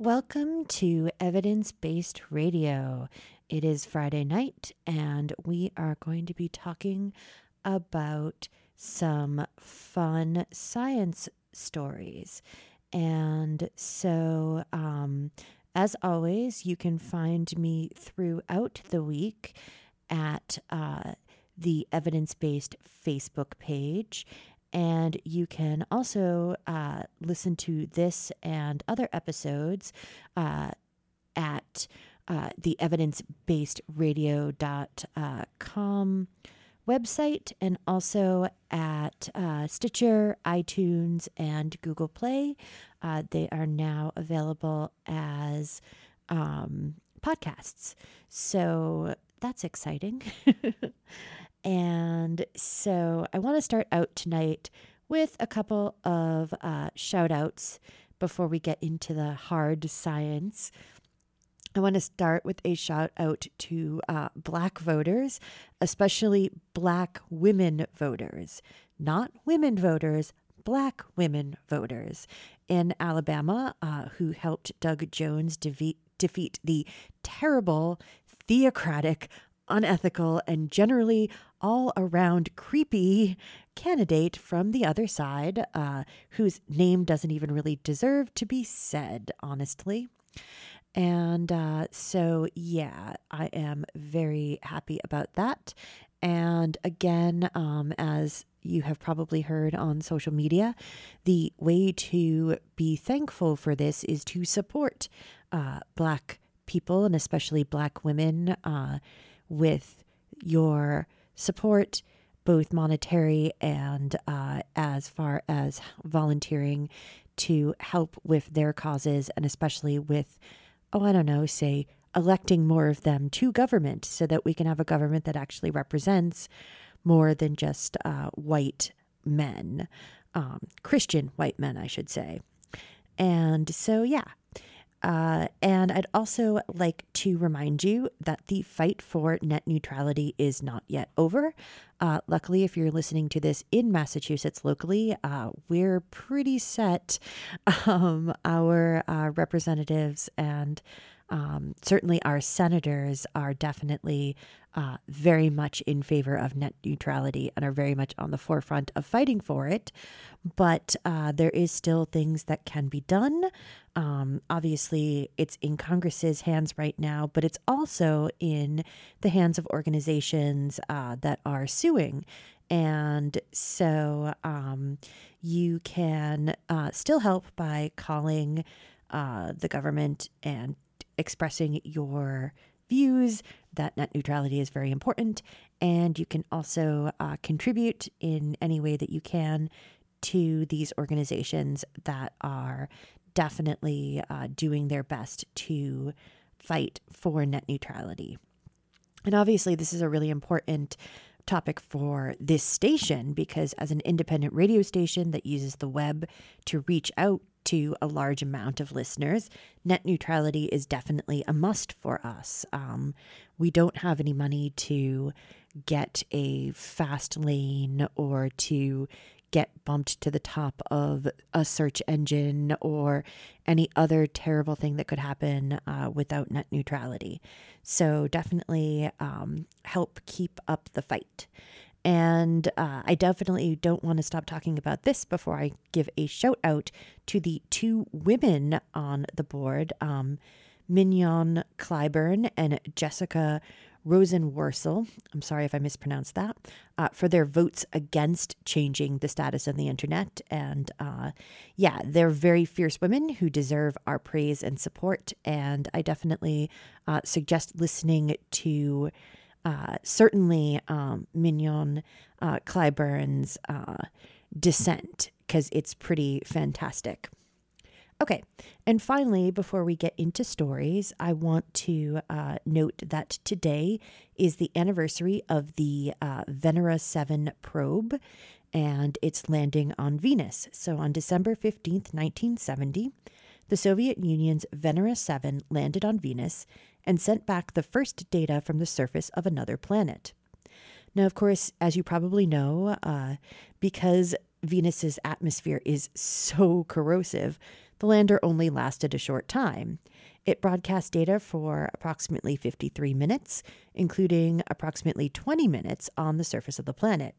Welcome to Evidence Based Radio. It is Friday night, and we are going to be talking about some fun science stories. And so, um, as always, you can find me throughout the week at uh, the evidence based Facebook page. And you can also uh, listen to this and other episodes uh, at uh, the evidence-based-radio.com website and also at uh, Stitcher, iTunes, and Google Play. Uh, they are now available as um, podcasts. So that's exciting. and so I want to start out tonight with a couple of uh, shout outs before we get into the hard science. I want to start with a shout out to uh, Black voters, especially Black women voters, not women voters, Black women voters in Alabama uh, who helped Doug Jones defeat, defeat the terrible, theocratic, unethical, and generally all around creepy candidate from the other side, uh, whose name doesn't even really deserve to be said, honestly. And uh, so, yeah, I am very happy about that. And again, um, as you have probably heard on social media, the way to be thankful for this is to support uh, Black people and especially Black women uh, with your support, both monetary and uh, as far as volunteering to help with their causes and especially with oh, I don't know, say electing more of them to government so that we can have a government that actually represents more than just uh, white men, um, Christian white men, I should say. And so, yeah. Uh, and I'd also like to remind you that the fight for net neutrality is not yet over. Uh, luckily, if you're listening to this in Massachusetts locally, uh, we're pretty set. Um, our uh, representatives and um, certainly our senators are definitely uh, very much in favor of net neutrality and are very much on the forefront of fighting for it. But uh, there is still things that can be done. Um, obviously, it's in Congress's hands right now, but it's also in the hands of organizations uh, that are suing. And so um, you can uh, still help by calling uh, the government and expressing your views that net neutrality is very important. And you can also uh, contribute in any way that you can to these organizations that are definitely uh, doing their best to fight for net neutrality. And obviously, this is a really important topic for this station because, as an independent radio station that uses the web to reach out to a large amount of listeners, net neutrality is definitely a must for us. Um, we don't have any money to get a fast lane or to get bumped to the top of a search engine or any other terrible thing that could happen uh, without net neutrality. So, definitely um, help keep up the fight. And uh, I definitely don't want to stop talking about this before I give a shout out to the two women on the board um, Mignon Clyburn and Jessica Rosenworcel, I'm sorry if I mispronounced that, uh, for their votes against changing the status of the internet. And uh, yeah, they're very fierce women who deserve our praise and support. And I definitely uh, suggest listening to uh, certainly um, Mignon uh, Clyburn's uh, Dissent, because it's pretty fantastic. Okay, and finally, before we get into stories, I want to uh, note that today is the anniversary of the uh, Venera 7 probe and its landing on Venus. So on December 15th, 1970, the Soviet Union's Venera 7 landed on Venus and sent back the first data from the surface of another planet. Now, of course, as you probably know, uh, because Venus's atmosphere is so corrosive, the lander only lasted a short time. It broadcast data for approximately 53 minutes, including approximately 20 minutes on the surface of the planet.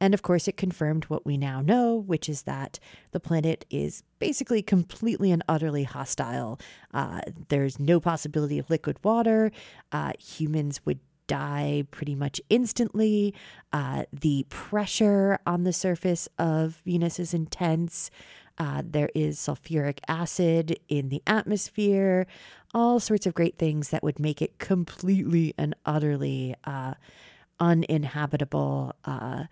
And of course, it confirmed what we now know, which is that the planet is basically completely and utterly hostile. Uh, there's no possibility of liquid water. Uh, humans would die pretty much instantly. Uh, the pressure on the surface of Venus is intense. Uh, there is sulfuric acid in the atmosphere, all sorts of great things that would make it completely and utterly uh, uninhabitable uh,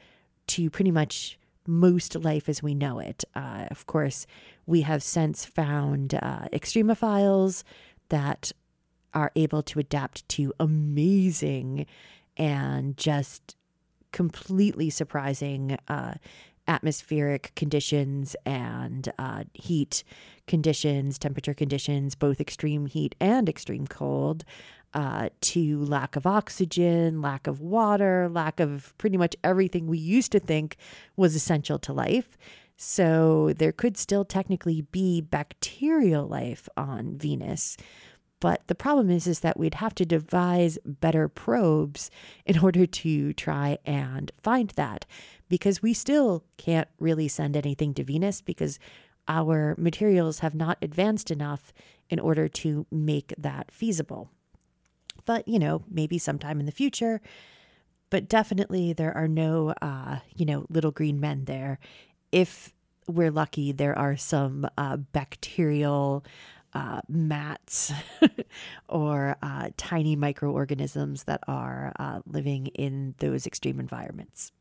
to pretty much most life as we know it. Uh, of course, we have since found uh, extremophiles that are able to adapt to amazing and just completely surprising uh, atmospheric conditions and uh, heat conditions, temperature conditions, both extreme heat and extreme cold, uh, to lack of oxygen, lack of water, lack of pretty much everything we used to think was essential to life. So there could still technically be bacterial life on Venus. But the problem is, is that we'd have to devise better probes in order to try and find that because we still can't really send anything to Venus because our materials have not advanced enough in order to make that feasible. But, you know, maybe sometime in the future. But definitely there are no, uh, you know, little green men there. If we're lucky, there are some uh, bacterial uh, mats or uh, tiny microorganisms that are uh, living in those extreme environments.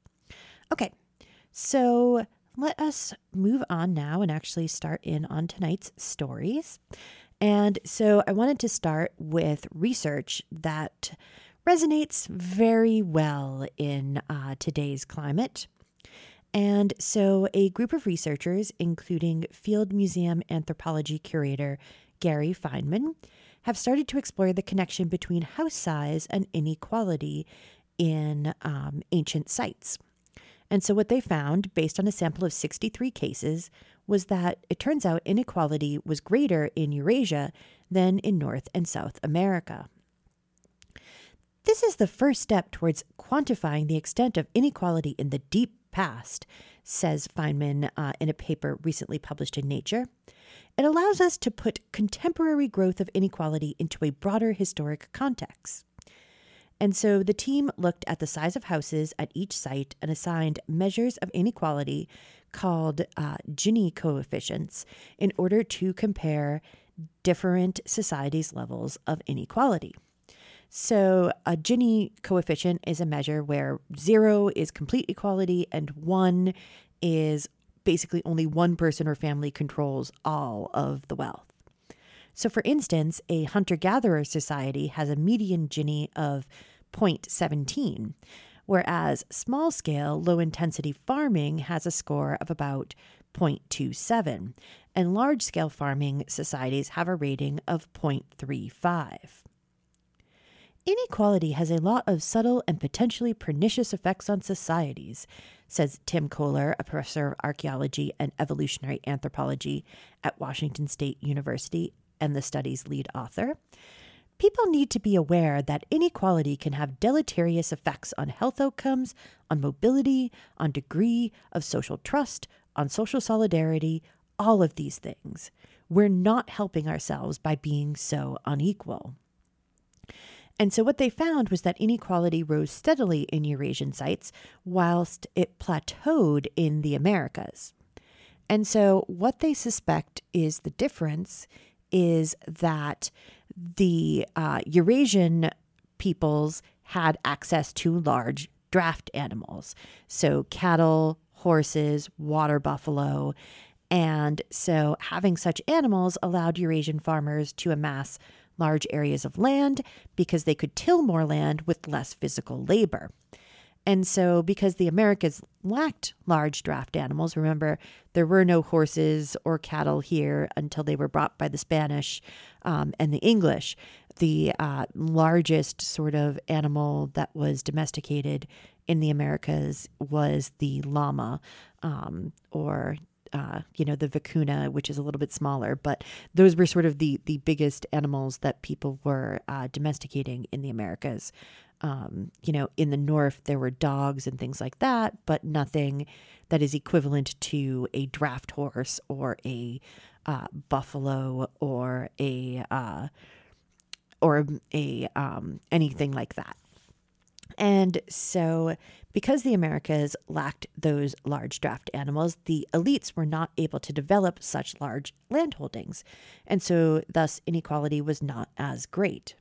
Okay, so let us move on now and actually start in on tonight's stories. And so I wanted to start with research that resonates very well in uh, today's climate. And so, a group of researchers, including Field Museum anthropology curator Gary Feinman, have started to explore the connection between house size and inequality in um, ancient sites. And so, what they found, based on a sample of 63 cases, was that it turns out inequality was greater in Eurasia than in North and South America. This is the first step towards quantifying the extent of inequality in the deep past, says Feinman uh, in a paper recently published in Nature. It allows us to put contemporary growth of inequality into a broader historic context. And so the team looked at the size of houses at each site and assigned measures of inequality called uh, Gini coefficients in order to compare different societies' levels of inequality. So, a Gini coefficient is a measure where zero is complete equality and one is basically only one person or family controls all of the wealth. So, for instance, a hunter gatherer society has a median Gini of 0.17, whereas small scale, low intensity farming has a score of about 0.27, and large scale farming societies have a rating of 0.35. Inequality has a lot of subtle and potentially pernicious effects on societies, says Tim Kohler, a professor of archaeology and evolutionary anthropology at Washington State University and the study's lead author. People need to be aware that inequality can have deleterious effects on health outcomes, on mobility, on degree of social trust, on social solidarity, all of these things. We're not helping ourselves by being so unequal. And so what they found was that inequality rose steadily in Eurasian sites whilst it plateaued in the Americas. And so what they suspect is the difference is that the uh, Eurasian peoples had access to large draft animals. So cattle, horses, water buffalo. And so having such animals allowed Eurasian farmers to amass large areas of land because they could till more land with less physical labor. And so, because the Americas lacked large draft animals, remember, there were no horses or cattle here until they were brought by the Spanish um, and the English. The uh, largest sort of animal that was domesticated in the Americas was the llama, um, or uh, you know, the vicuna, which is a little bit smaller, but those were sort of the the biggest animals that people were uh, domesticating in the Americas. Um, you know, in the north there were dogs and things like that, but nothing that is equivalent to a draft horse or a uh, buffalo or a uh, or a um, anything like that. And so, because the Americas lacked those large draft animals, the elites were not able to develop such large landholdings, and so thus inequality was not as great.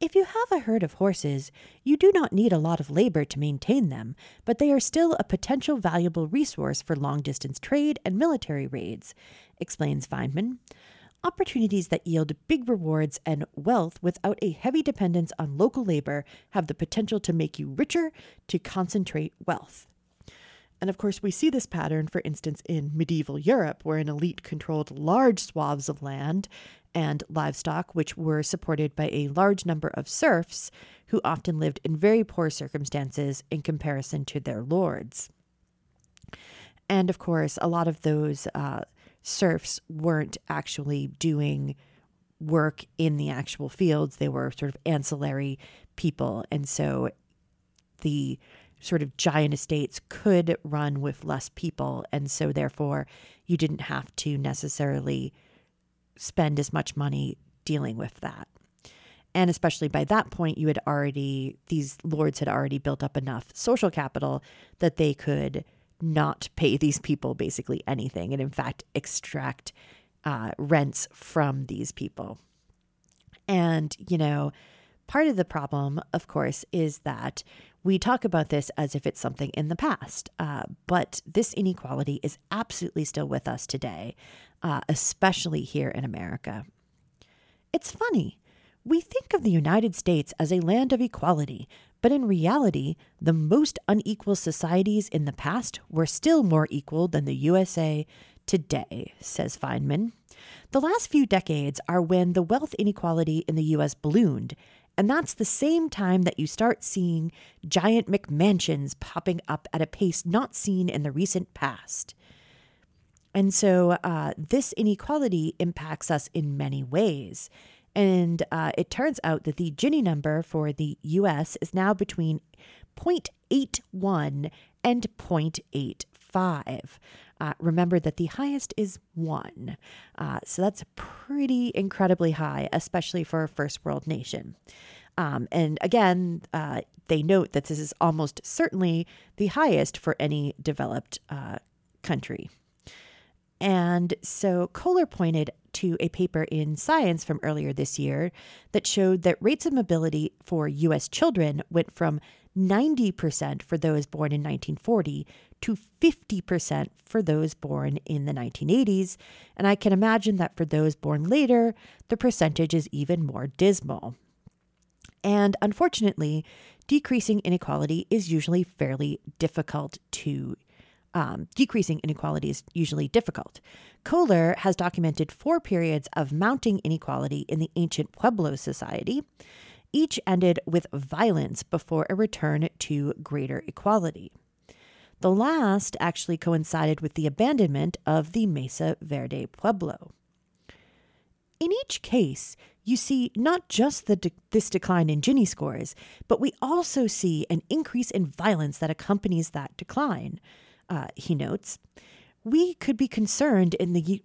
If you have a herd of horses, you do not need a lot of labor to maintain them, but they are still a potential valuable resource for long distance trade and military raids, explains Feinman. Opportunities that yield big rewards and wealth without a heavy dependence on local labor have the potential to make you richer to concentrate wealth. And of course, we see this pattern, for instance, in medieval Europe, where an elite controlled large swaths of land and livestock, which were supported by a large number of serfs who often lived in very poor circumstances in comparison to their lords. And of course, a lot of those uh, serfs weren't actually doing work in the actual fields. They were sort of ancillary people. And so the sort of giant estates could run with less people. And so therefore, you didn't have to necessarily spend as much money dealing with that. And especially by that point, you had already, these lords had already built up enough social capital that they could not pay these people basically anything and, in fact, extract uh, rents from these people. And, you know, part of the problem, of course, is that we talk about this as if it's something in the past, uh, but this inequality is absolutely still with us today, uh, especially here in America. It's funny. We think of the United States as a land of equality, but in reality, the most unequal societies in the past were still more equal than the USA today, says Feinman. The last few decades are when the wealth inequality in the US ballooned, and that's the same time that you start seeing giant McMansions popping up at a pace not seen in the recent past. And so uh, this inequality impacts us in many ways. And uh, it turns out that the Gini number for the US is now between 0.81 and 0.85. Uh, remember that the highest is one. Uh, so that's pretty incredibly high, especially for a first world nation. Um, and again, uh, they note that this is almost certainly the highest for any developed uh, country. And so Kohler pointed to a paper in Science from earlier this year that showed that rates of mobility for US children went from 90% for those born in 1940 to 50% for those born in the 1980s. And I can imagine that for those born later, the percentage is even more dismal. And unfortunately, decreasing inequality is usually fairly difficult to um, decreasing inequality is usually difficult. Kohler has documented four periods of mounting inequality in the ancient Pueblo society. Each ended with violence before a return to greater equality. The last actually coincided with the abandonment of the Mesa Verde Pueblo. In each case, you see not just de- this decline in Gini scores, but we also see an increase in violence that accompanies that decline uh, he notes, we could be concerned in the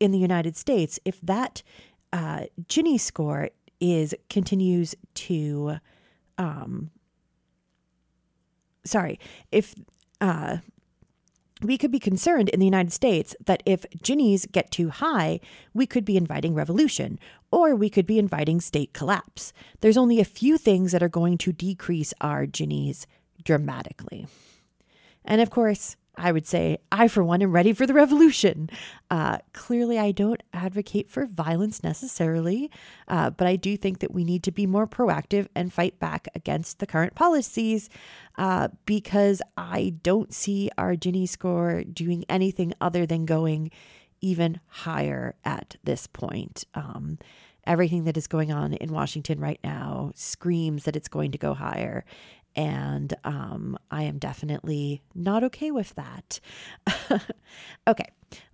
in the United States if that uh, Gini score is continues to, um, sorry, if uh, we could be concerned in the United States that if Ginis get too high, we could be inviting revolution or we could be inviting state collapse. There's only a few things that are going to decrease our Ginis dramatically. And of course, I would say, I, for one, am ready for the revolution. Uh, clearly, I don't advocate for violence necessarily, uh, but I do think that we need to be more proactive and fight back against the current policies uh, because I don't see our Gini score doing anything other than going even higher at this point. Um, everything that is going on in Washington right now screams that it's going to go higher. And um, I am definitely not okay with that. okay,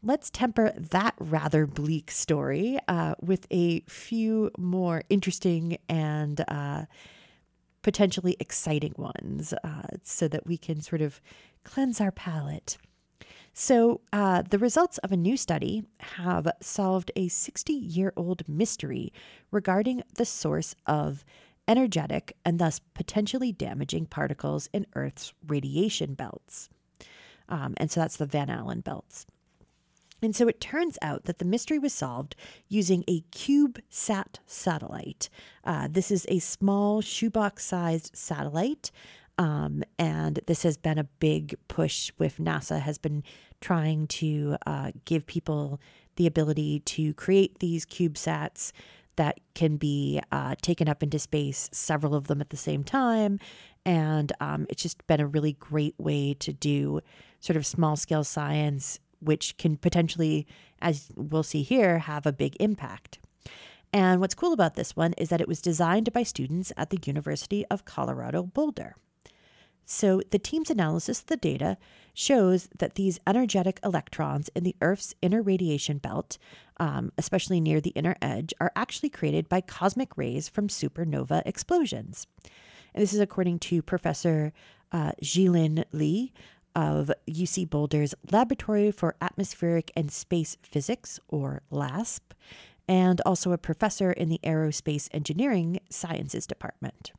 let's temper that rather bleak story uh, with a few more interesting and uh, potentially exciting ones uh, so that we can sort of cleanse our palate. So, uh, the results of a new study have solved a 60 year old mystery regarding the source of energetic and thus potentially damaging particles in Earth's radiation belts. Um, and so that's the Van Allen belts. And so it turns out that the mystery was solved using a CubeSat satellite. Uh, this is a small shoebox sized satellite. Um, and this has been a big push with NASA has been trying to uh, give people the ability to create these CubeSats that can be uh, taken up into space, several of them at the same time. And um, it's just been a really great way to do sort of small scale science which can potentially, as we'll see here, have a big impact. And what's cool about this one is that it was designed by students at the University of Colorado Boulder. So, the team's analysis of the data shows that these energetic electrons in the Earth's inner radiation belt, um, especially near the inner edge, are actually created by cosmic rays from supernova explosions. And this is according to Professor uh, Xinlin Li of UC Boulder's Laboratory for Atmospheric and Space Physics, or LASP, and also a professor in the Aerospace Engineering Sciences Department.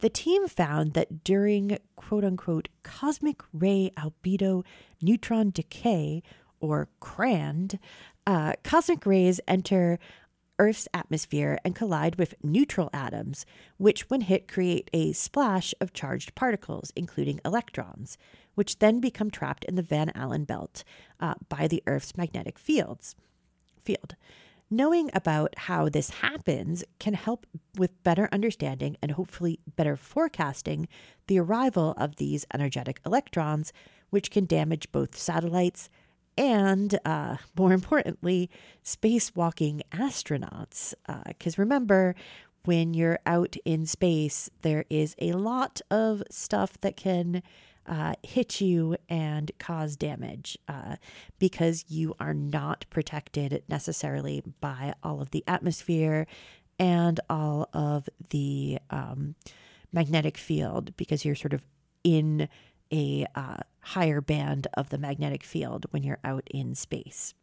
The team found that during quote unquote cosmic ray albedo neutron decay, or CRAND, uh, cosmic rays enter Earth's atmosphere and collide with neutral atoms, which, when hit, create a splash of charged particles, including electrons, which then become trapped in the Van Allen belt uh, by the Earth's magnetic fields. Field. Knowing about how this happens can help with better understanding and hopefully better forecasting the arrival of these energetic electrons, which can damage both satellites and uh, more importantly, spacewalking astronauts. Because uh, remember, when you're out in space, there is a lot of stuff that can uh, hit you and cause damage uh, because you are not protected necessarily by all of the atmosphere and all of the um, magnetic field because you're sort of in a uh, higher band of the magnetic field when you're out in space.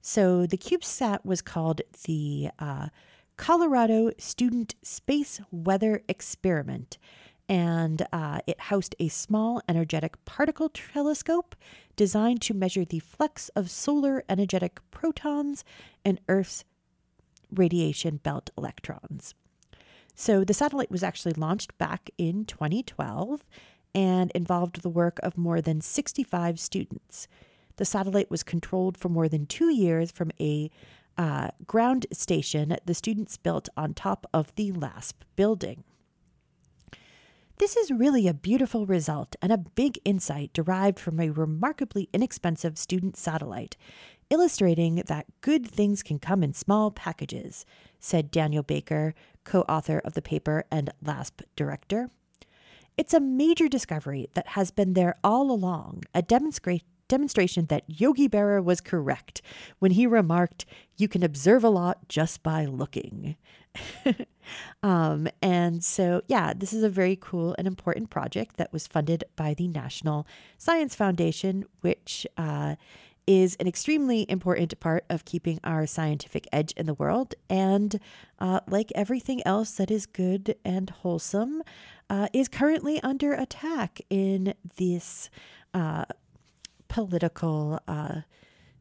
So the CubeSat was called the uh, Colorado Student Space Weather Experiment, and uh, it housed a small energetic particle telescope designed to measure the flux of solar energetic protons and Earth's radiation belt electrons. So the satellite was actually launched back in 2012 and involved the work of more than 65 students. The satellite was controlled for more than two years from a uh, ground station the students built on top of the LASP building. This is really a beautiful result and a big insight derived from a remarkably inexpensive student satellite, illustrating that good things can come in small packages, said Daniel Baker, co author of the paper and LASP director. It's a major discovery that has been there all along, a demonstra- demonstration that Yogi Berra was correct when he remarked, You can observe a lot just by looking. um, and so, yeah, this is a very cool and important project that was funded by the National Science Foundation, which uh, is an extremely important part of keeping our scientific edge in the world. And uh, like everything else that is good and wholesome, uh, is currently under attack in this uh, political uh,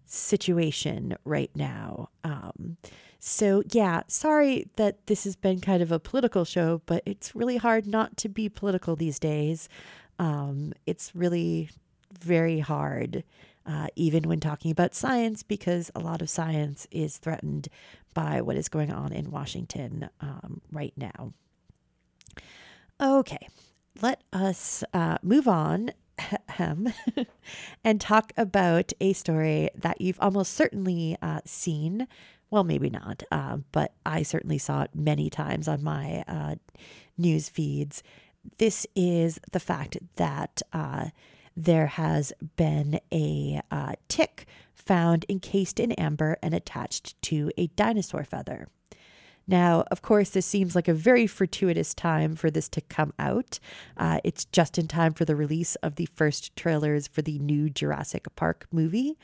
situation right now. Um, so, yeah, sorry that this has been kind of a political show, but it's really hard not to be political these days. Um, it's really very hard, uh, even when talking about science, because a lot of science is threatened by what is going on in Washington um, right now. Okay, let us uh, move on and talk about a story that you've almost certainly uh, seen. Well, maybe not, uh, but I certainly saw it many times on my uh, news feeds. this is the fact that uh, there has been a uh, tick found encased in amber and attached to a dinosaur feather. Now, of course, this seems like a very fortuitous time for this to come out. Uh, it's just in time for the release of the first trailers for the new Jurassic Park movie,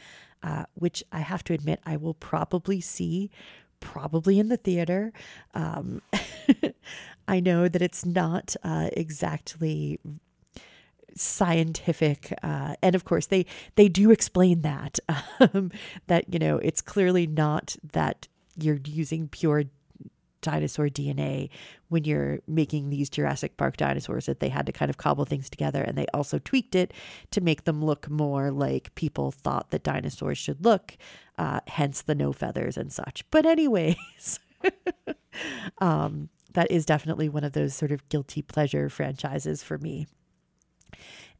uh, which I have to admit I will probably see, probably in the theater. Um, I know that it's not uh, exactly scientific uh, and of course they they do explain that um, that you know it's clearly not that you're using pure dinosaur DNA when you're making these Jurassic Park dinosaurs that they had to kind of cobble things together and they also tweaked it to make them look more like people thought that dinosaurs should look, uh, hence the no feathers and such. But, anyways, um, that is definitely one of those sort of guilty pleasure franchises for me.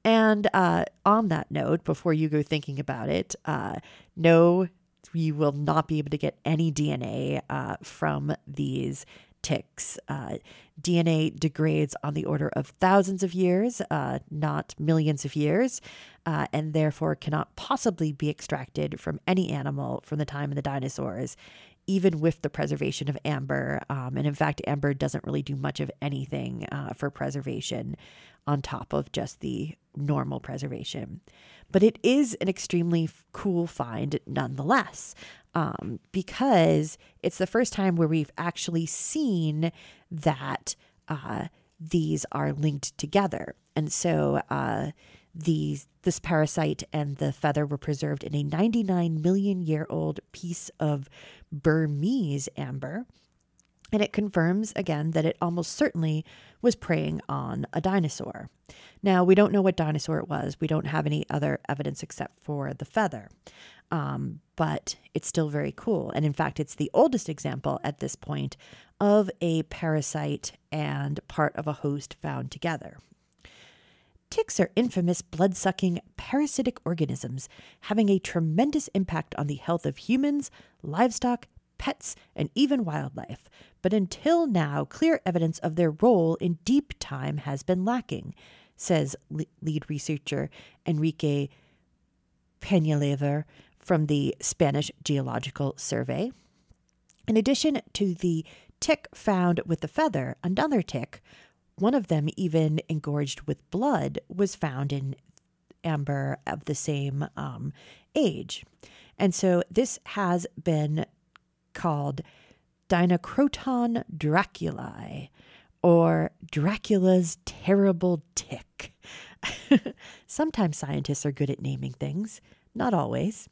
And uh, on that note, before you go thinking about it, uh, no you will not be able to get any DNA uh, from these ticks. Uh, DNA degrades on the order of thousands of years, uh, not millions of years, uh, and therefore cannot possibly be extracted from any animal from the time of the dinosaurs, even with the preservation of amber. Um, and in fact, amber doesn't really do much of anything uh, for preservation on top of just the normal preservation. But it is an extremely cool find nonetheless, um, because it's the first time where we've actually seen that uh, these are linked together. And so uh, these, this parasite and the feather were preserved in a 99 million year old piece of Burmese amber. And it confirms again that it almost certainly was preying on a dinosaur. Now, we don't know what dinosaur it was. We don't have any other evidence except for the feather. Um, but it's still very cool. And in fact, it's the oldest example at this point of a parasite and part of a host found together. Ticks are infamous blood sucking parasitic organisms having a tremendous impact on the health of humans, livestock, pets, and even wildlife. But until now, clear evidence of their role in deep time has been lacking, says lead researcher Enrique Peñalver from the Spanish Geological Survey. In addition to the tick found with the feather, another tick, one of them even engorged with blood, was found in amber of the same um, age. And so this has been called Deinocroton draculi, or Dracula's terrible tick. Sometimes scientists are good at naming things, not always.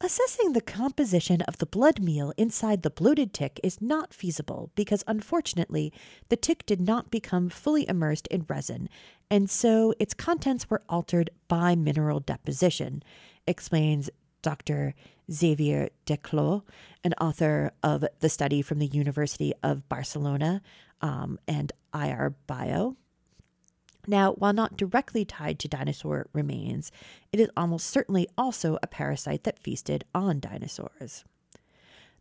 Assessing the composition of the blood meal inside the bloated tick is not feasible because, unfortunately, the tick did not become fully immersed in resin, and so its contents were altered by mineral deposition, explains Dr. Xavier Delclòs, an author of the study from the University of Barcelona um, and IR Bio. Now, while not directly tied to dinosaur remains, it is almost certainly also a parasite that feasted on dinosaurs.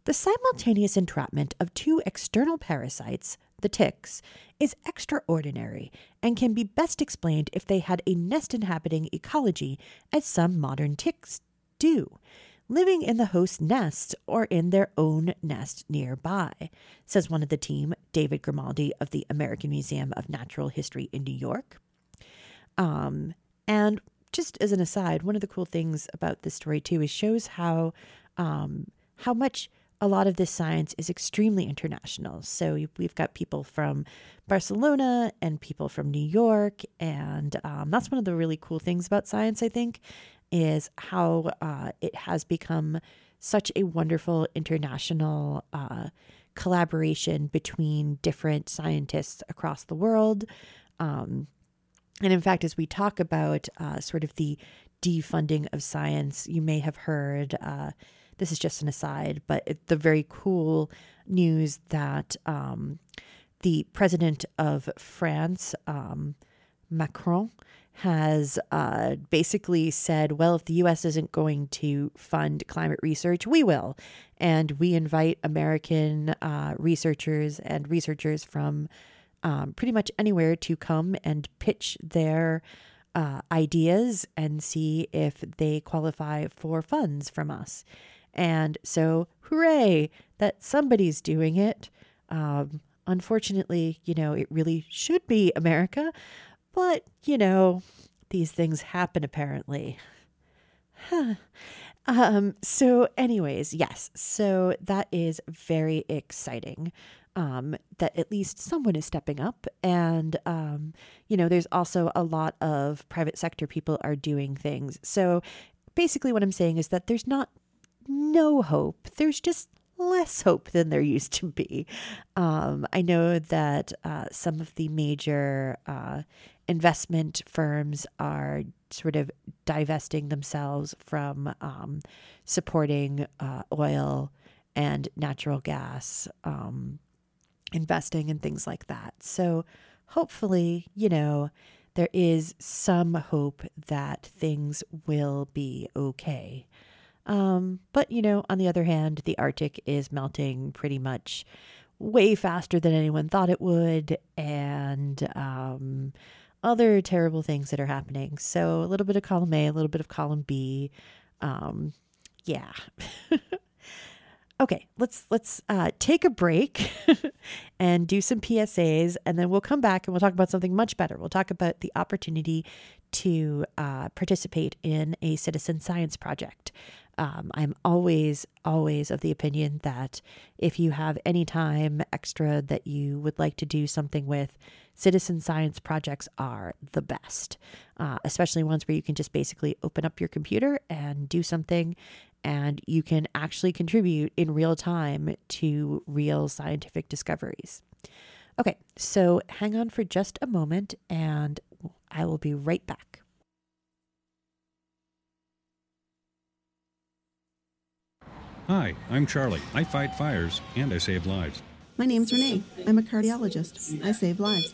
The simultaneous entrapment of two external parasites, the ticks, is extraordinary and can be best explained if they had a nest inhabiting ecology, as some modern ticks do, living in the host's nest or in their own nest nearby, says one of the team, David Grimaldi of the American Museum of Natural History in New York. Um, and just as an aside, one of the cool things about this story too is shows how um, how much a lot of this science is extremely international. So we've got people from Barcelona and people from New York, and um, that's one of the really cool things about science. I think is how uh, it has become such a wonderful international uh, collaboration between different scientists across the world. Um, and in fact, as we talk about uh, sort of the defunding of science, you may have heard uh, this is just an aside, but it, the very cool news that um, the president of France, um, Macron, has uh, basically said, well, if the US isn't going to fund climate research, we will. And we invite American uh, researchers and researchers from um, pretty much anywhere to come and pitch their uh, ideas and see if they qualify for funds from us. And so, hooray that somebody's doing it. Um, unfortunately, you know, it really should be America, but, you know, these things happen apparently. Huh. um, so, anyways, yes, so that is very exciting um, that at least someone is stepping up. And, um, you know, there's also a lot of private sector people are doing things. So basically, what I'm saying is that there's not no hope, there's just less hope than there used to be. Um, I know that uh, some of the major uh, investment firms are sort of divesting themselves from um, supporting uh, oil and natural gas um, investing and things like that. So hopefully, you know, there is some hope that things will be okay. Um, but, you know, on the other hand, the Arctic is melting pretty much way faster than anyone thought it would, and um, other terrible things that are happening. So, a little bit of column A, a little bit of column B. Um, yeah. okay, let's let's uh, take a break and do some PSAs, and then we'll come back and we'll talk about something much better. We'll talk about the opportunity to uh, participate in a citizen science project. Um, I'm always, always of the opinion that if you have any time extra that you would like to do something with, citizen science projects are the best, uh, especially ones where you can just basically open up your computer and do something and you can actually contribute in real time to real scientific discoveries. Okay, so hang on for just a moment and I will be right back. Hi, I'm Charlie. I fight fires and I save lives. My name's Renee. I'm a cardiologist. I save lives.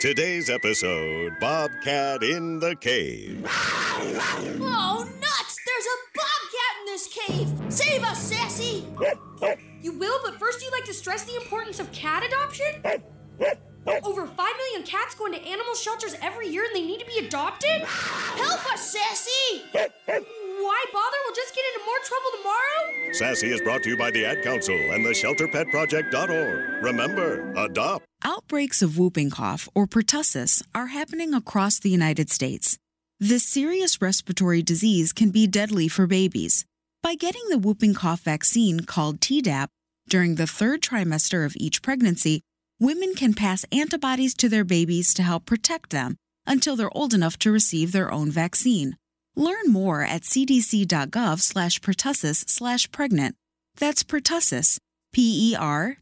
Today's episode Bobcat in the Cave. Oh, nuts! There's a bobcat in this cave! Save us, Sassy! You will, but first you'd like to stress the importance of cat adoption? Over 5 million cats go into animal shelters every year and they need to be adopted? Help us, Sassy! Why bother? We'll just get into more trouble tomorrow? Sassy is brought to you by the Ad Council and the ShelterPetProject.org. Remember, adopt. Outbreaks of whooping cough or pertussis are happening across the United States. This serious respiratory disease can be deadly for babies. By getting the whooping cough vaccine called Tdap during the third trimester of each pregnancy, women can pass antibodies to their babies to help protect them until they're old enough to receive their own vaccine. Learn more at cdc.gov slash pertussis slash pregnant. That's pertussis, P-E-R-T-U-S-S-I-S.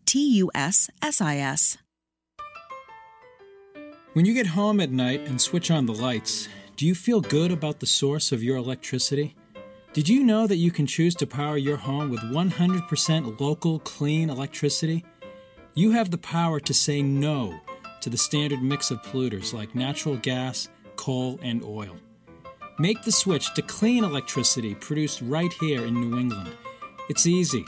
When you get home at night and switch on the lights, do you feel good about the source of your electricity? Did you know that you can choose to power your home with 100% local, clean electricity? You have the power to say no to the standard mix of polluters like natural gas, coal, and oil. Make the switch to clean electricity produced right here in New England. It's easy.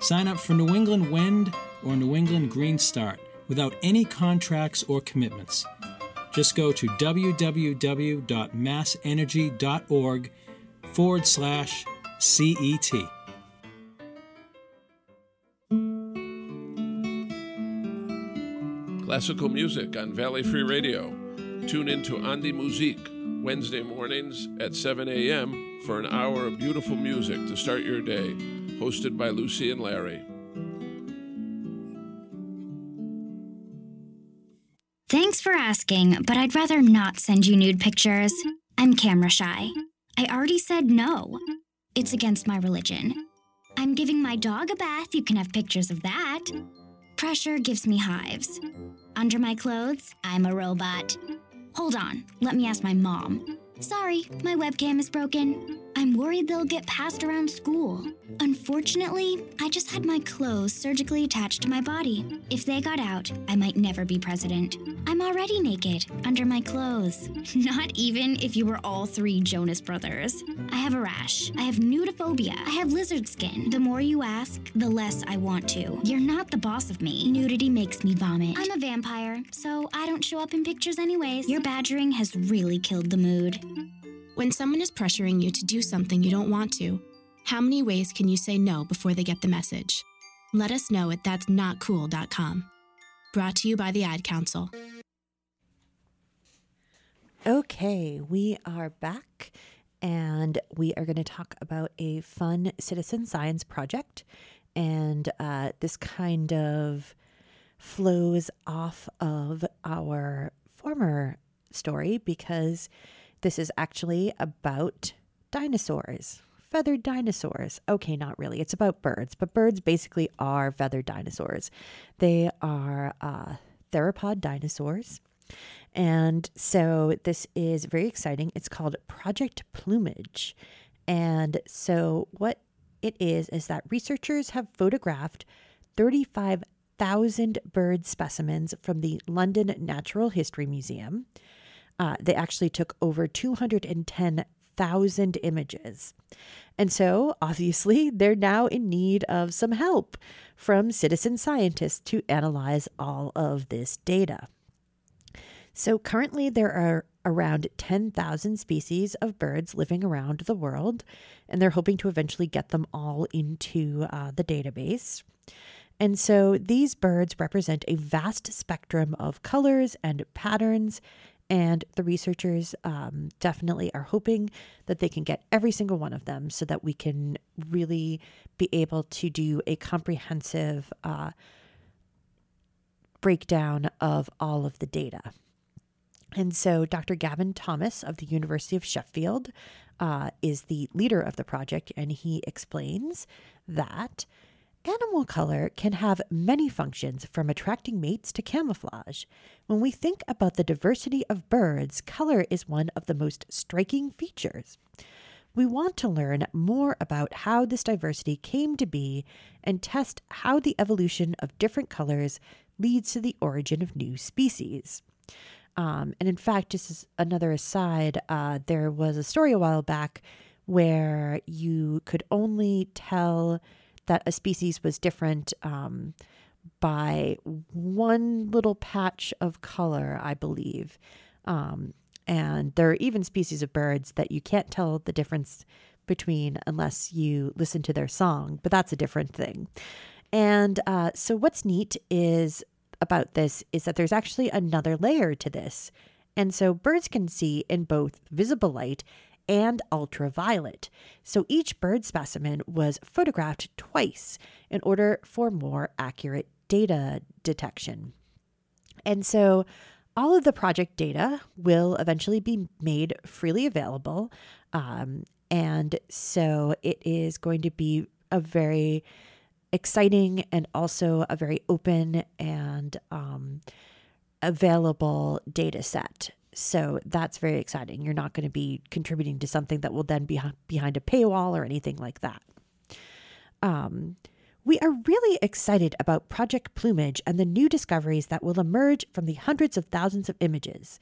Sign up for New England Wind or New England Green Start without any contracts or commitments. Just go to www.massenergy.org forward slash CET. Classical music on Valley Free Radio. Tune in to Andi Musique Wednesday mornings at 7 a.m. for an hour of beautiful music to start your day. Hosted by Lucy and Larry. Thanks for asking, but I'd rather not send you nude pictures. I'm camera shy. I already said no. It's against my religion. I'm giving my dog a bath. You can have pictures of that. Pressure gives me hives. Under my clothes, I'm a robot. Hold on, let me ask my mom. Sorry, my webcam is broken. I'm worried they'll get passed around school. Unfortunately, I just had my clothes surgically attached to my body. If they got out, I might never be president. I'm already naked, under my clothes. Not even if you were all three Jonas brothers. I have a rash. I have nudophobia. I have lizard skin. The more you ask, the less I want to. You're not the boss of me. Nudity makes me vomit. I'm a vampire, so I don't show up in pictures anyways. Your badgering has really killed the mood. When someone is pressuring you to do something you don't want to, how many ways can you say no before they get the message? Let us know at that'snotcool.com. Brought to you by the Ad Council. Okay, we are back and we are going to talk about a fun citizen science project. And uh, this kind of flows off of our former story because this is actually about dinosaurs, feathered dinosaurs. Okay, not really. It's about birds, but birds basically are feathered dinosaurs. They are uh, theropod dinosaurs. And so this is very exciting. It's called Project Plumage. And so what it is is that researchers have photographed 35,000 bird specimens from the London Natural History Museum. Uh, they actually took over 210,000 images. And so, obviously, they're now in need of some help from citizen scientists to analyze all of this data. So, currently, there are around 10,000 species of birds living around the world, and they're hoping to eventually get them all into uh, the database. And so these birds represent a vast spectrum of colors and patterns. And the researchers um, definitely are hoping that they can get every single one of them so that we can really be able to do a comprehensive uh, breakdown of all of the data. And so Dr. Gavin Thomas of the University of Sheffield uh, is the leader of the project, and he explains that animal color can have many functions from attracting mates to camouflage. When we think about the diversity of birds, color is one of the most striking features. We want to learn more about how this diversity came to be and test how the evolution of different colors leads to the origin of new species. Um, and in fact, just as another aside, uh, there was a story a while back where you could only tell that a species was different um, by one little patch of color, I believe. Um, and there are even species of birds that you can't tell the difference between unless you listen to their song, but that's a different thing. And uh, so, what's neat is about this is that there's actually another layer to this. And so birds can see in both visible light and ultraviolet. So each bird specimen was photographed twice in order for more accurate data detection. And so all of the project data will eventually be made freely available. Um, and so it is going to be a very exciting and also a very open and um, available data set. So that's very exciting. You're not going to be contributing to something that will then be behind a paywall or anything like that. Um, we are really excited about Project Plumage and the new discoveries that will emerge from the hundreds of thousands of images.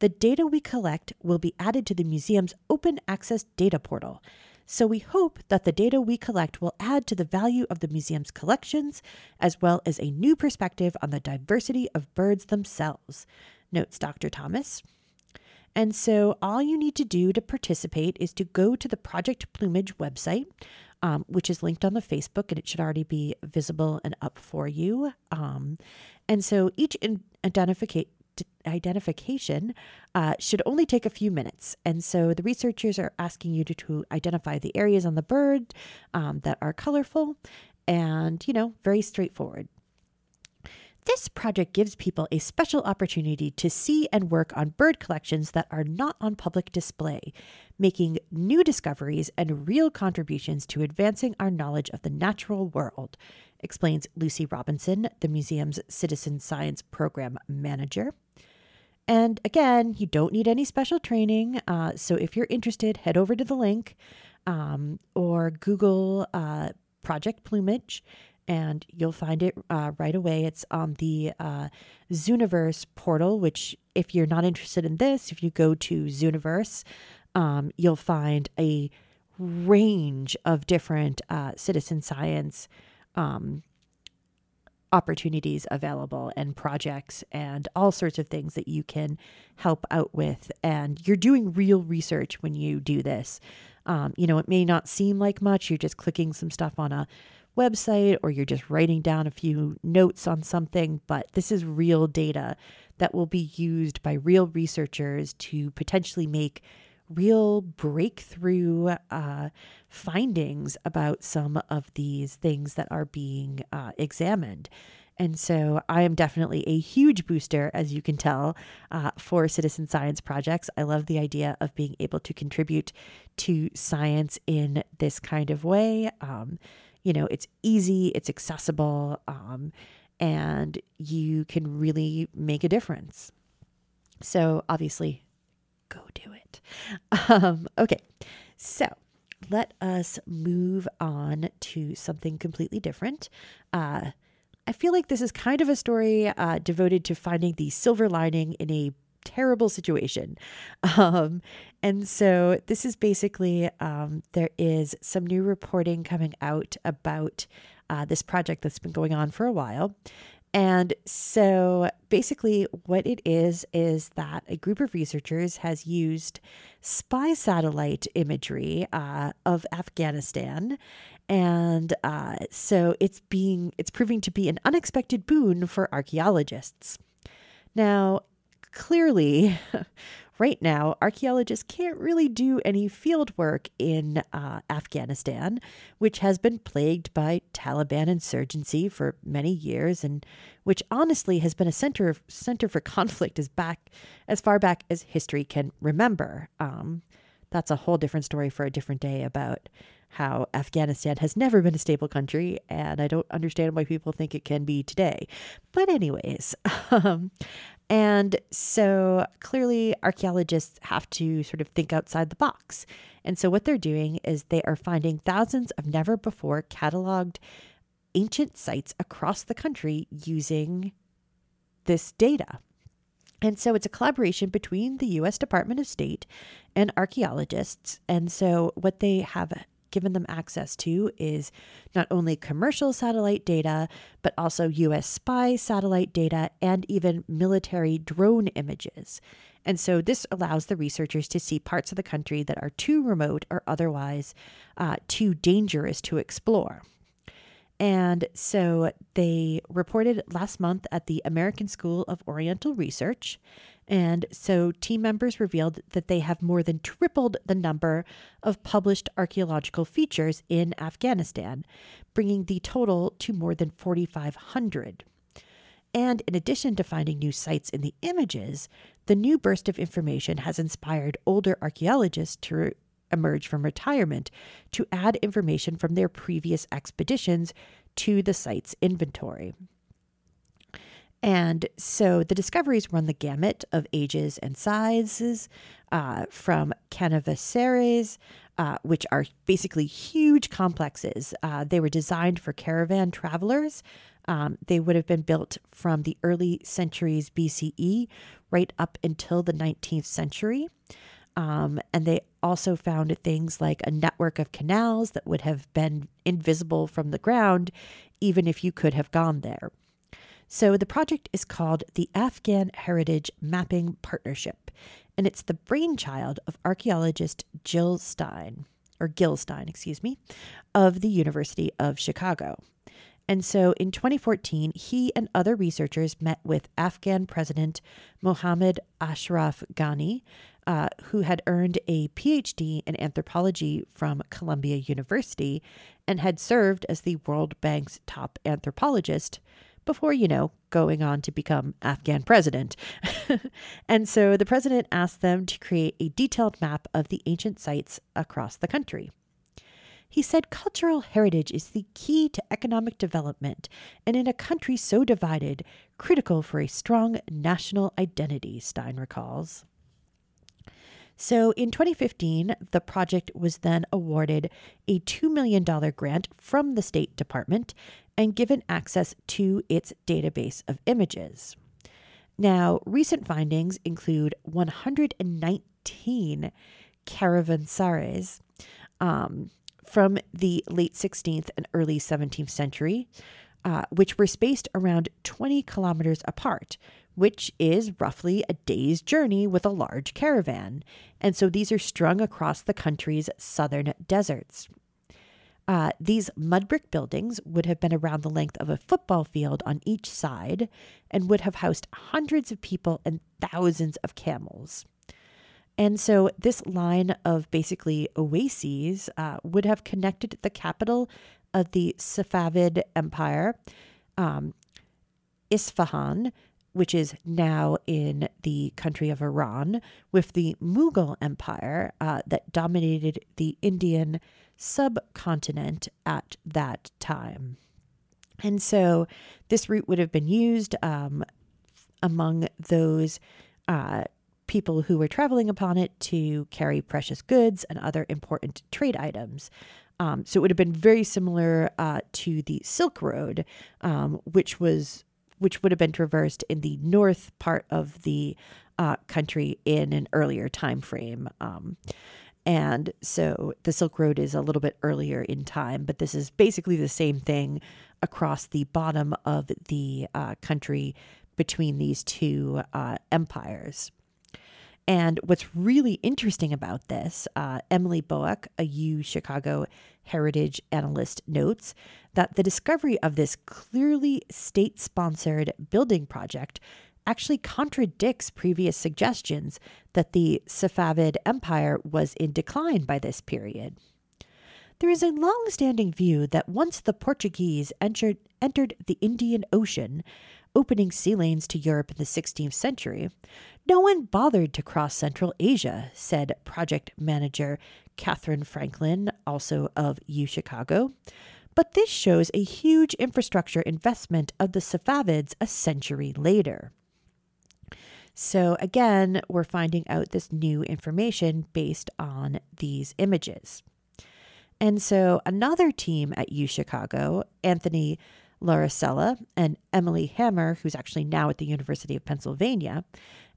The data we collect will be added to the museum's open access data portal. So we hope that the data we collect will add to the value of the museum's collections, as well as a new perspective on the diversity of birds themselves, notes Dr. Thomas. And so all you need to do to participate is to go to the Project Plumage website, um, which is linked on the Facebook, and it should already be visible and up for you. Um, and so each in- identification identification uh, should only take a few minutes. And so the researchers are asking you to, to identify the areas on the bird um, that are colorful and, you know, very straightforward. This project gives people a special opportunity to see and work on bird collections that are not on public display, making new discoveries and real contributions to advancing our knowledge of the natural world, explains Lucy Robinson, the museum's citizen science program manager. And again, you don't need any special training. Uh, so if you're interested, head over to the link um, or Google uh, Project Plumage and you'll find it uh, right away. It's on the uh, Zooniverse portal, which, if you're not interested in this, if you go to Zooniverse, um, you'll find a range of different uh, citizen science um, opportunities available and projects and all sorts of things that you can help out with. And you're doing real research when you do this. Um, you know, it may not seem like much. You're just clicking some stuff on a website or you're just writing down a few notes on something, but this is real data that will be used by real researchers to potentially make real breakthrough uh, findings about some of these things that are being uh, examined. And so I am definitely a huge booster, as you can tell, uh, for citizen science projects. I love the idea of being able to contribute to science in this kind of way. Um, you know, it's easy, it's accessible, um, and you can really make a difference. So obviously, go do it. Um, okay, so let us move on to something completely different. Uh, I feel like this is kind of a story uh, devoted to finding the silver lining in a terrible situation. Um, and so this is basically um, there is some new reporting coming out about uh, this project that's been going on for a while. And so basically, what it is is that a group of researchers has used spy satellite imagery uh, of Afghanistan. And uh, so it's being it's proving to be an unexpected boon for archaeologists. Now, clearly, right now, archaeologists can't really do any field work in uh, Afghanistan, which has been plagued by Taliban insurgency for many years, and which honestly has been a center of, center for conflict as back as far back as history can remember. Um, that's a whole different story for a different day about how Afghanistan has never been a stable country, and I don't understand why people think it can be today. But, anyways, um, and so clearly, archaeologists have to sort of think outside the box. And so, what they're doing is they are finding thousands of never before cataloged ancient sites across the country using this data. And so it's a collaboration between the US Department of State and archaeologists. And so what they have given them access to is not only commercial satellite data, but also US spy satellite data and even military drone images. And so this allows the researchers to see parts of the country that are too remote or otherwise uh, too dangerous to explore. And so they reported last month at the American School of Oriental Research and so team members revealed that they have more than tripled the number of published archaeological features in Afghanistan, bringing the total to more than 4,500. And in addition to finding new sites in the images, the new burst of information has inspired older archaeologists to re- emerge from retirement to add information from their previous expeditions to the site's inventory. And so the discoveries run the gamut of ages and sizes, uh, from caravanserais, uh, which are basically huge complexes. Uh, they were designed for caravan travelers. Um, they would have been built from the early centuries BCE right up until the 19th century. Um, and they also found things like a network of canals that would have been invisible from the ground, even if you could have gone there. So the project is called the Afghan Heritage Mapping Partnership, and it's the brainchild of archaeologist Jill Stein, or Gil Stein, excuse me, of the University of Chicago. And so in 2014, he and other researchers met with Afghan President Mohammad Ashraf Ghani, uh, who had earned a PhD in anthropology from Columbia University and had served as the World Bank's top anthropologist before, you know, going on to become Afghan president. and so the president asked them to create a detailed map of the ancient sites across the country. He said cultural heritage is the key to economic development, and in a country so divided, critical for a strong national identity, Stein recalls. So in 2015, the project was then awarded a $2 million grant from the State Department and given access to its database of images. Now, recent findings include 119 caravanserais um, from the late 16th and early 17th century, uh, which were spaced around 20 kilometers apart, which is roughly a day's journey with a large caravan. And so these are strung across the country's southern deserts. Uh, these mud brick buildings would have been around the length of a football field on each side and would have housed hundreds of people and thousands of camels. And so, this line of basically oases uh, would have connected the capital of the Safavid Empire, um, Isfahan, which is now in the country of Iran, with the Mughal Empire uh, that dominated the Indian subcontinent at that time. And so this route would have been used um, among those uh, people who were traveling upon it to carry precious goods and other important trade items. Um, so it would have been very similar uh, to the Silk Road, um, which was which would have been traversed in the north part of the uh, country in an earlier time frame. Um, and so the Silk Road is a little bit earlier in time, but this is basically the same thing across the bottom of the uh, country between these two uh, empires. And what's really interesting about this, uh, Emily Boak, a U Chicago heritage analyst, notes that the discovery of this clearly state sponsored building project actually contradicts previous suggestions that the Safavid Empire was in decline by this period. There is a long standing view that once the Portuguese entered, entered the Indian Ocean, opening sea lanes to Europe in the 16th century, no one bothered to cross Central Asia, said project manager Kathryn Franklin, also of U Chicago. But this shows a huge infrastructure investment of the Safavids a century later. So, again, we're finding out this new information based on these images. And so, another team at U Chicago, Anthony Lauricella and Emily Hammer, who's actually now at the University of Pennsylvania,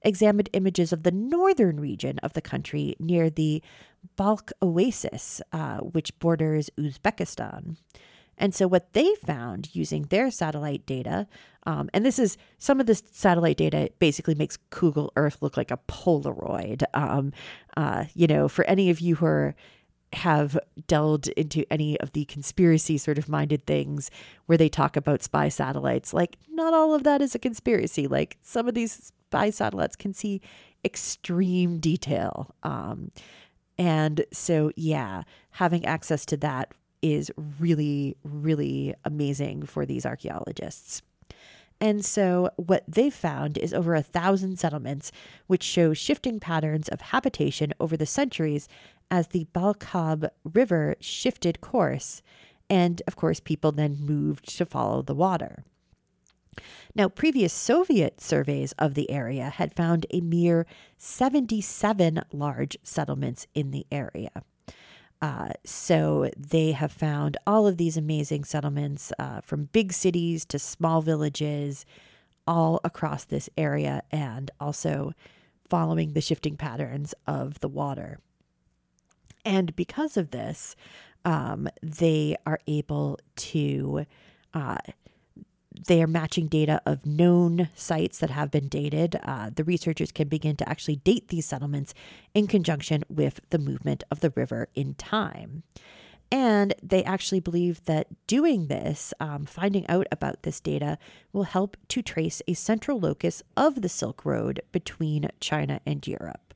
examined images of the northern region of the country near the Balkh Oasis, uh, which borders Uzbekistan. And so, what they found using their satellite data, um, and this is some of this satellite data basically makes Google Earth look like a Polaroid. Um, uh, you know, for any of you who are, have delved into any of the conspiracy sort of minded things where they talk about spy satellites, like, not all of that is a conspiracy. Like, some of these spy satellites can see extreme detail. Um, and so, yeah, having access to that is really, really amazing for these archaeologists. And so, what they've found is over a thousand settlements, which show shifting patterns of habitation over the centuries as the Balkhab River shifted course. And of course, people then moved to follow the water. Now, previous Soviet surveys of the area had found a mere 77 large settlements in the area. Uh, so they have found all of these amazing settlements uh, from big cities to small villages all across this area and also following the shifting patterns of the water. And because of this, um, they are able to uh, they are matching data of known sites that have been dated. Uh, the researchers can begin to actually date these settlements in conjunction with the movement of the river in time. And they actually believe that doing this, um, finding out about this data, will help to trace a central locus of the Silk Road between China and Europe.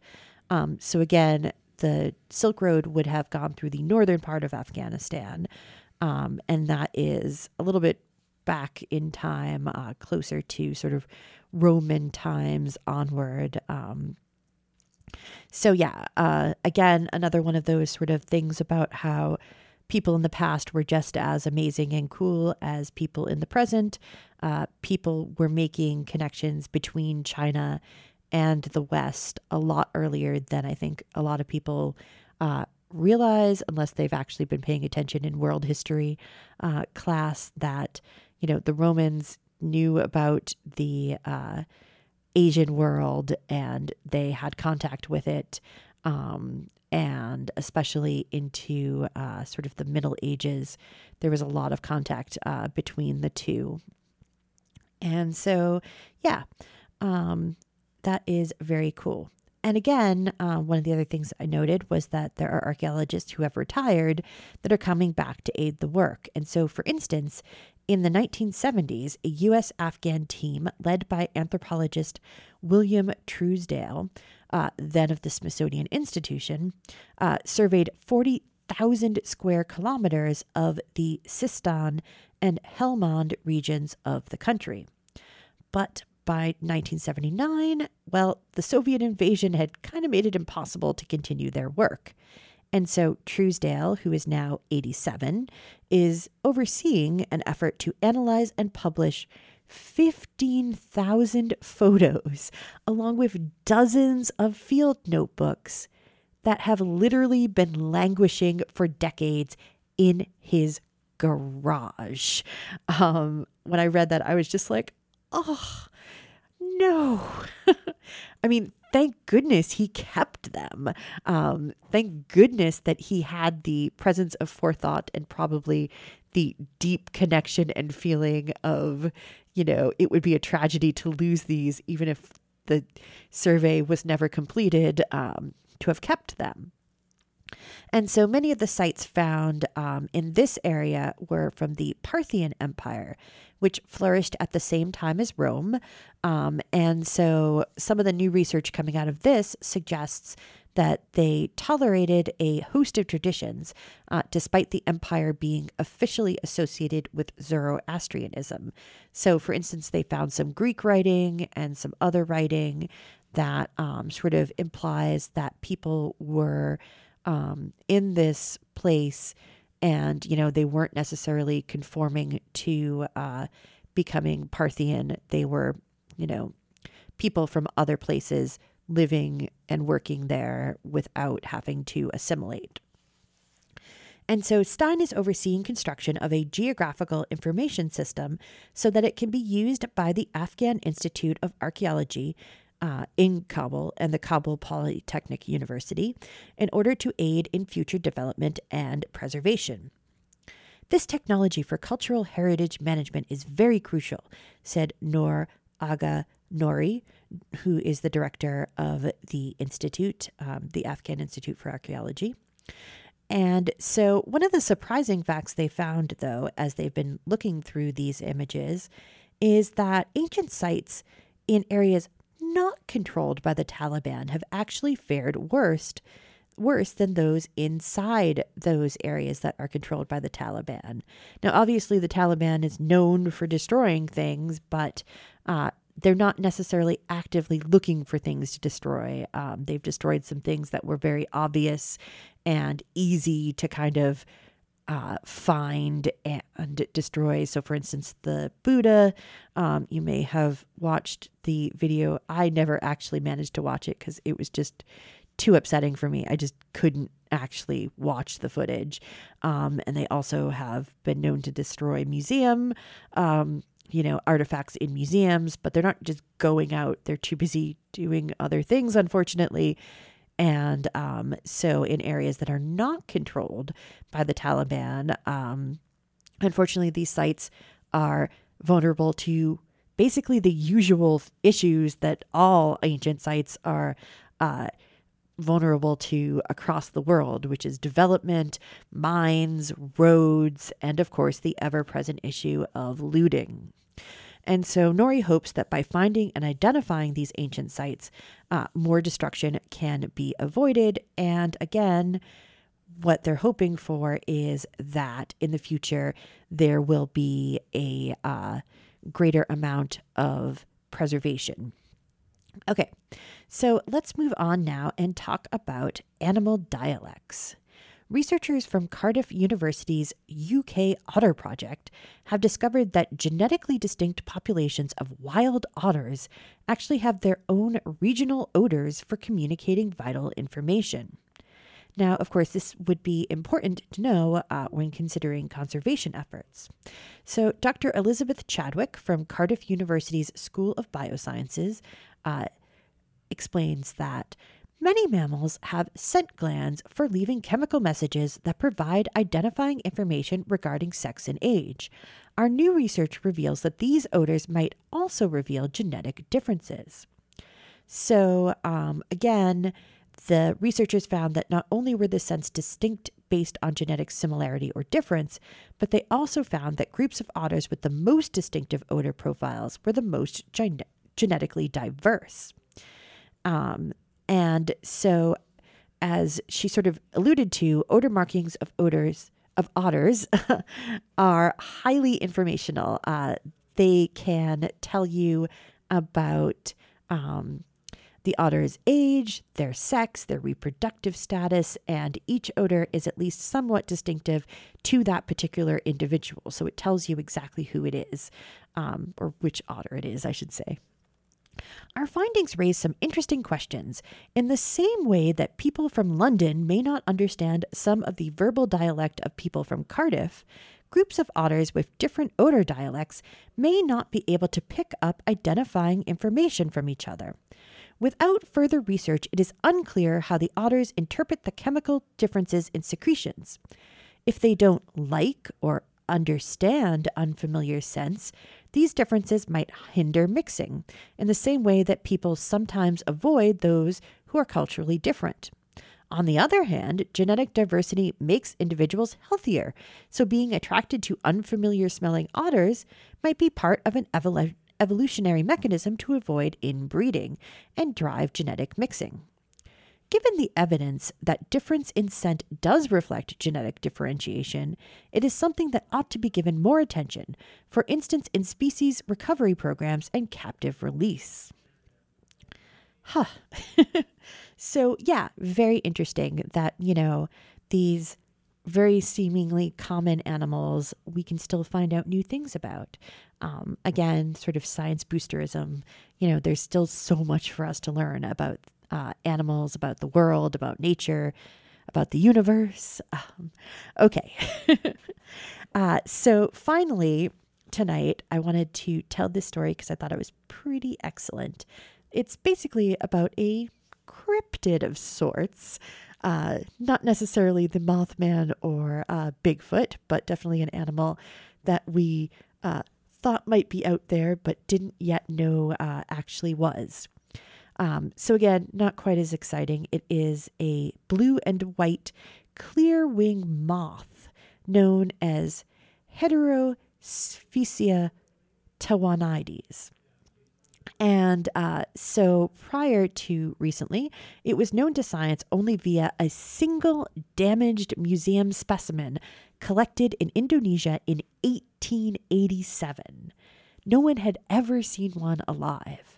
Um, so, again, the Silk Road would have gone through the northern part of Afghanistan. Um, and that is a little bit back in time, uh, closer to sort of Roman times onward. Um, so, yeah, uh, again, another one of those sort of things about how people in the past were just as amazing and cool as people in the present. Uh, people were making connections between China and the West a lot earlier than I think a lot of people uh, realize, unless they've actually been paying attention in world history uh, class, that, you know, the Romans knew about the uh, Asian world and they had contact with it. Um, and especially into uh, sort of the Middle Ages, there was a lot of contact uh, between the two. And so, yeah, um, that is very cool. And again, uh, one of the other things I noted was that there are archaeologists who have retired that are coming back to aid the work. And so, for instance, in the 1970s, a U.S. Afghan team led by anthropologist William Trousdale, uh, then of the Smithsonian Institution, uh, surveyed 40,000 square kilometers of the Sistan and Helmand regions of the country. But by 1979, well, the Soviet invasion had kind of made it impossible to continue their work. And so Trousdale, who is now 87, is overseeing an effort to analyze and publish 15,000 photos, along with dozens of field notebooks that have literally been languishing for decades in his garage. Um, when I read that, I was just like, oh, no. I mean, thank goodness he kept them. Um, thank goodness that he had the presence of forethought and probably the deep connection and feeling of, you know, it would be a tragedy to lose these, even if the survey was never completed, um, to have kept them. And so many of the sites found um, in this area were from the Parthian Empire, which flourished at the same time as Rome. Um, and so some of the new research coming out of this suggests that they tolerated a host of traditions, uh, despite the empire being officially associated with Zoroastrianism. So, for instance, they found some Greek writing and some other writing that um, sort of implies that people were um, in this place and you know they weren't necessarily conforming to uh, becoming parthian. They were you know people from other places living and working there without having to assimilate. And so Stein is overseeing construction of a geographical information system so that it can be used by the Afghan Institute of Archaeology uh, in Kabul and the Kabul Polytechnic University in order to aid in future development and preservation. This technology for cultural heritage management is very crucial, said Noor Agha Noori, who is the director of the Institute, um, the Afghan Institute for Archaeology. And so, one of the surprising facts they found, though, as they've been looking through these images, is that ancient sites in areas not controlled by the Taliban have actually fared worst worse than those inside those areas that are controlled by the Taliban. Now, obviously, the Taliban is known for destroying things, but uh, they're not necessarily actively looking for things to destroy. Um, they've destroyed some things that were very obvious and easy to kind of uh, find and destroy. So, for instance, the Buddha, um, you may have watched the video. I never actually managed to watch it because it was just too upsetting for me. I just couldn't actually watch the footage. Um, and they also have been known to destroy museum, um, you know, artifacts in museums, but they're not just going out. They're too busy doing other things, unfortunately. And um, so, in areas that are not controlled by the Taliban, um, unfortunately, these sites are vulnerable to basically the usual issues that all ancient sites are uh, vulnerable to across the world, which is development, mines, roads, and of course, the ever present issue of looting. And so Noori hopes that by finding and identifying these ancient sites, uh, more destruction can be avoided. And again, what they're hoping for is that in the future there will be a uh, greater amount of preservation. Okay, so let's move on now and talk about animal dialects. Researchers from Cardiff University's UK Otter Project have discovered that genetically distinct populations of wild otters actually have their own regional odors for communicating vital information. Now, of course, this would be important to know uh, when considering conservation efforts. So, Dr. Elizabeth Chadwick from Cardiff University's School of Biosciences uh, explains that many mammals have scent glands for leaving chemical messages that provide identifying information regarding sex and age. Our new research reveals that these odors might also reveal genetic differences. So, um, again, the researchers found that not only were the scents distinct based on genetic similarity or difference, but they also found that groups of otters with the most distinctive odor profiles were the most gene- genetically diverse. Um, and so, as she sort of alluded to, odor markings of odors of otters are highly informational. Uh, they can tell you about um, the otter's age, their sex, their reproductive status, and each odor is at least somewhat distinctive to that particular individual. So it tells you exactly who it is, um, or which otter it is, I should say. Our findings raise some interesting questions. In the same way that people from London may not understand some of the verbal dialect of people from Cardiff, groups of otters with different odor dialects may not be able to pick up identifying information from each other. Without further research, it is unclear how the otters interpret the chemical differences in secretions. If they don't like or understand unfamiliar scents, these differences might hinder mixing, in the same way that people sometimes avoid those who are culturally different. On the other hand, genetic diversity makes individuals healthier, so being attracted to unfamiliar smelling otters might be part of an evolu- evolutionary mechanism to avoid inbreeding and drive genetic mixing. Given the evidence that difference in scent does reflect genetic differentiation, it is something that ought to be given more attention, for instance, in species recovery programs and captive release. Huh. so, yeah, very interesting that, you know, these very seemingly common animals we can still find out new things about um, again, sort of science boosterism, you know, there's still so much for us to learn about uh, animals, about the world, about nature, about the universe. Um, okay. uh, so finally, tonight, I wanted to tell this story because I thought it was pretty excellent. It's basically about a cryptid of sorts. Uh, not necessarily the Mothman or uh, Bigfoot, but definitely an animal that we uh, thought might be out there but didn't yet know uh, actually was. Um, so, again, not quite as exciting. It is a blue and white clear wing moth known as Heterosphecia tawonoides. And uh, so prior to recently, it was known to science only via a single damaged museum specimen collected in Indonesia in 1887. No one had ever seen one alive.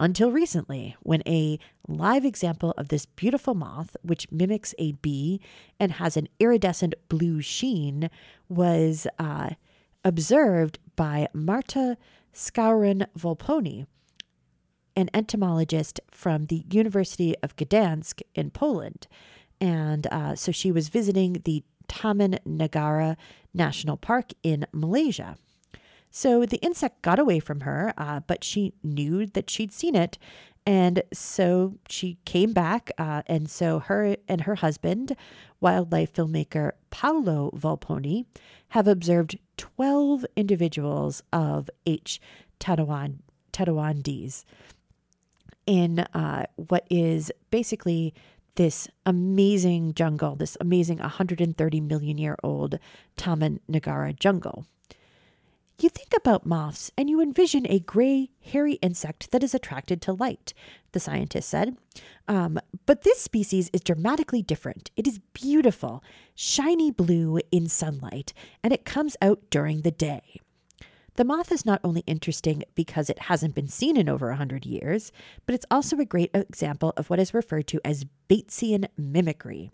Until recently, when a live example of this beautiful moth, which mimics a bee and has an iridescent blue sheen, was uh, observed by Marta Skowron Volponi, an entomologist from the University of Gdansk in Poland. And uh, so she was visiting the Taman Negara National Park in Malaysia. So the insect got away from her, uh, but she knew that she'd seen it. And so she came back. Uh, and so her and her husband, wildlife filmmaker Paolo Volponi, have observed 12 individuals of H. tawonoides in uh, what is basically this amazing jungle, this amazing 130 million year old Taman Negara jungle. You think about moths and you envision a gray, hairy insect that is attracted to light, the scientist said. Um, but this species is dramatically different. It is beautiful, shiny blue in sunlight, and it comes out during the day. The moth is not only interesting because it hasn't been seen in over 100 years, but it's also a great example of what is referred to as Batesian mimicry.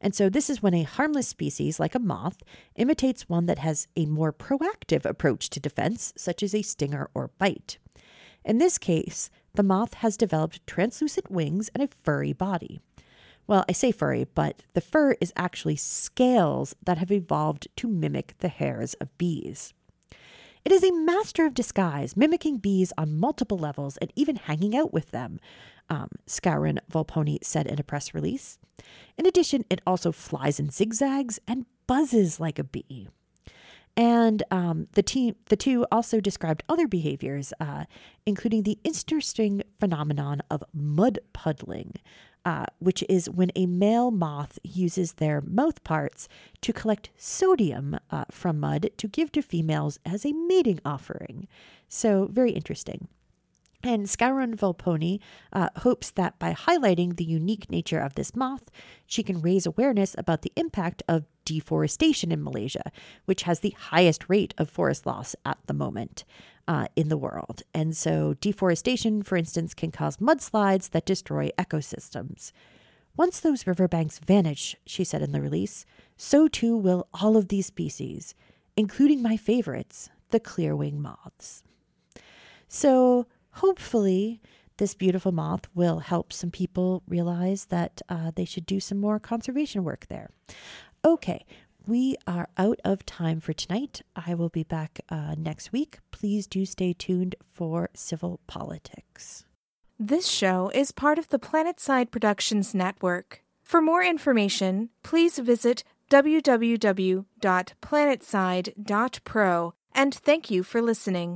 And so, this is when a harmless species like a moth imitates one that has a more proactive approach to defense, such as a stinger or bite. In this case, the moth has developed translucent wings and a furry body. Well, I say furry, but the fur is actually scales that have evolved to mimic the hairs of bees. It is a master of disguise, mimicking bees on multiple levels and even hanging out with them, um, Skowron Volponi said in a press release. In addition, it also flies in zigzags and buzzes like a bee. And um, the, team, the two also described other behaviors, uh, including the interesting phenomenon of mud puddling, uh, which is when a male moth uses their mouth parts to collect sodium uh, from mud to give to females as a mating offering. So, very interesting. And Skowron Volponi uh, hopes that by highlighting the unique nature of this moth, she can raise awareness about the impact of deforestation in Malaysia, which has the highest rate of forest loss at the moment uh, in the world. And so, deforestation, for instance, can cause mudslides that destroy ecosystems. Once those riverbanks vanish, she said in the release, so too will all of these species, including my favorites, the clearwing moths. So, hopefully, this beautiful moth will help some people realize that uh, they should do some more conservation work there. Okay, we are out of time for tonight. I will be back uh, next week. Please do stay tuned for civil politics. This show is part of the Planetside Productions Network. For more information, please visit www.planetside.pro and thank you for listening.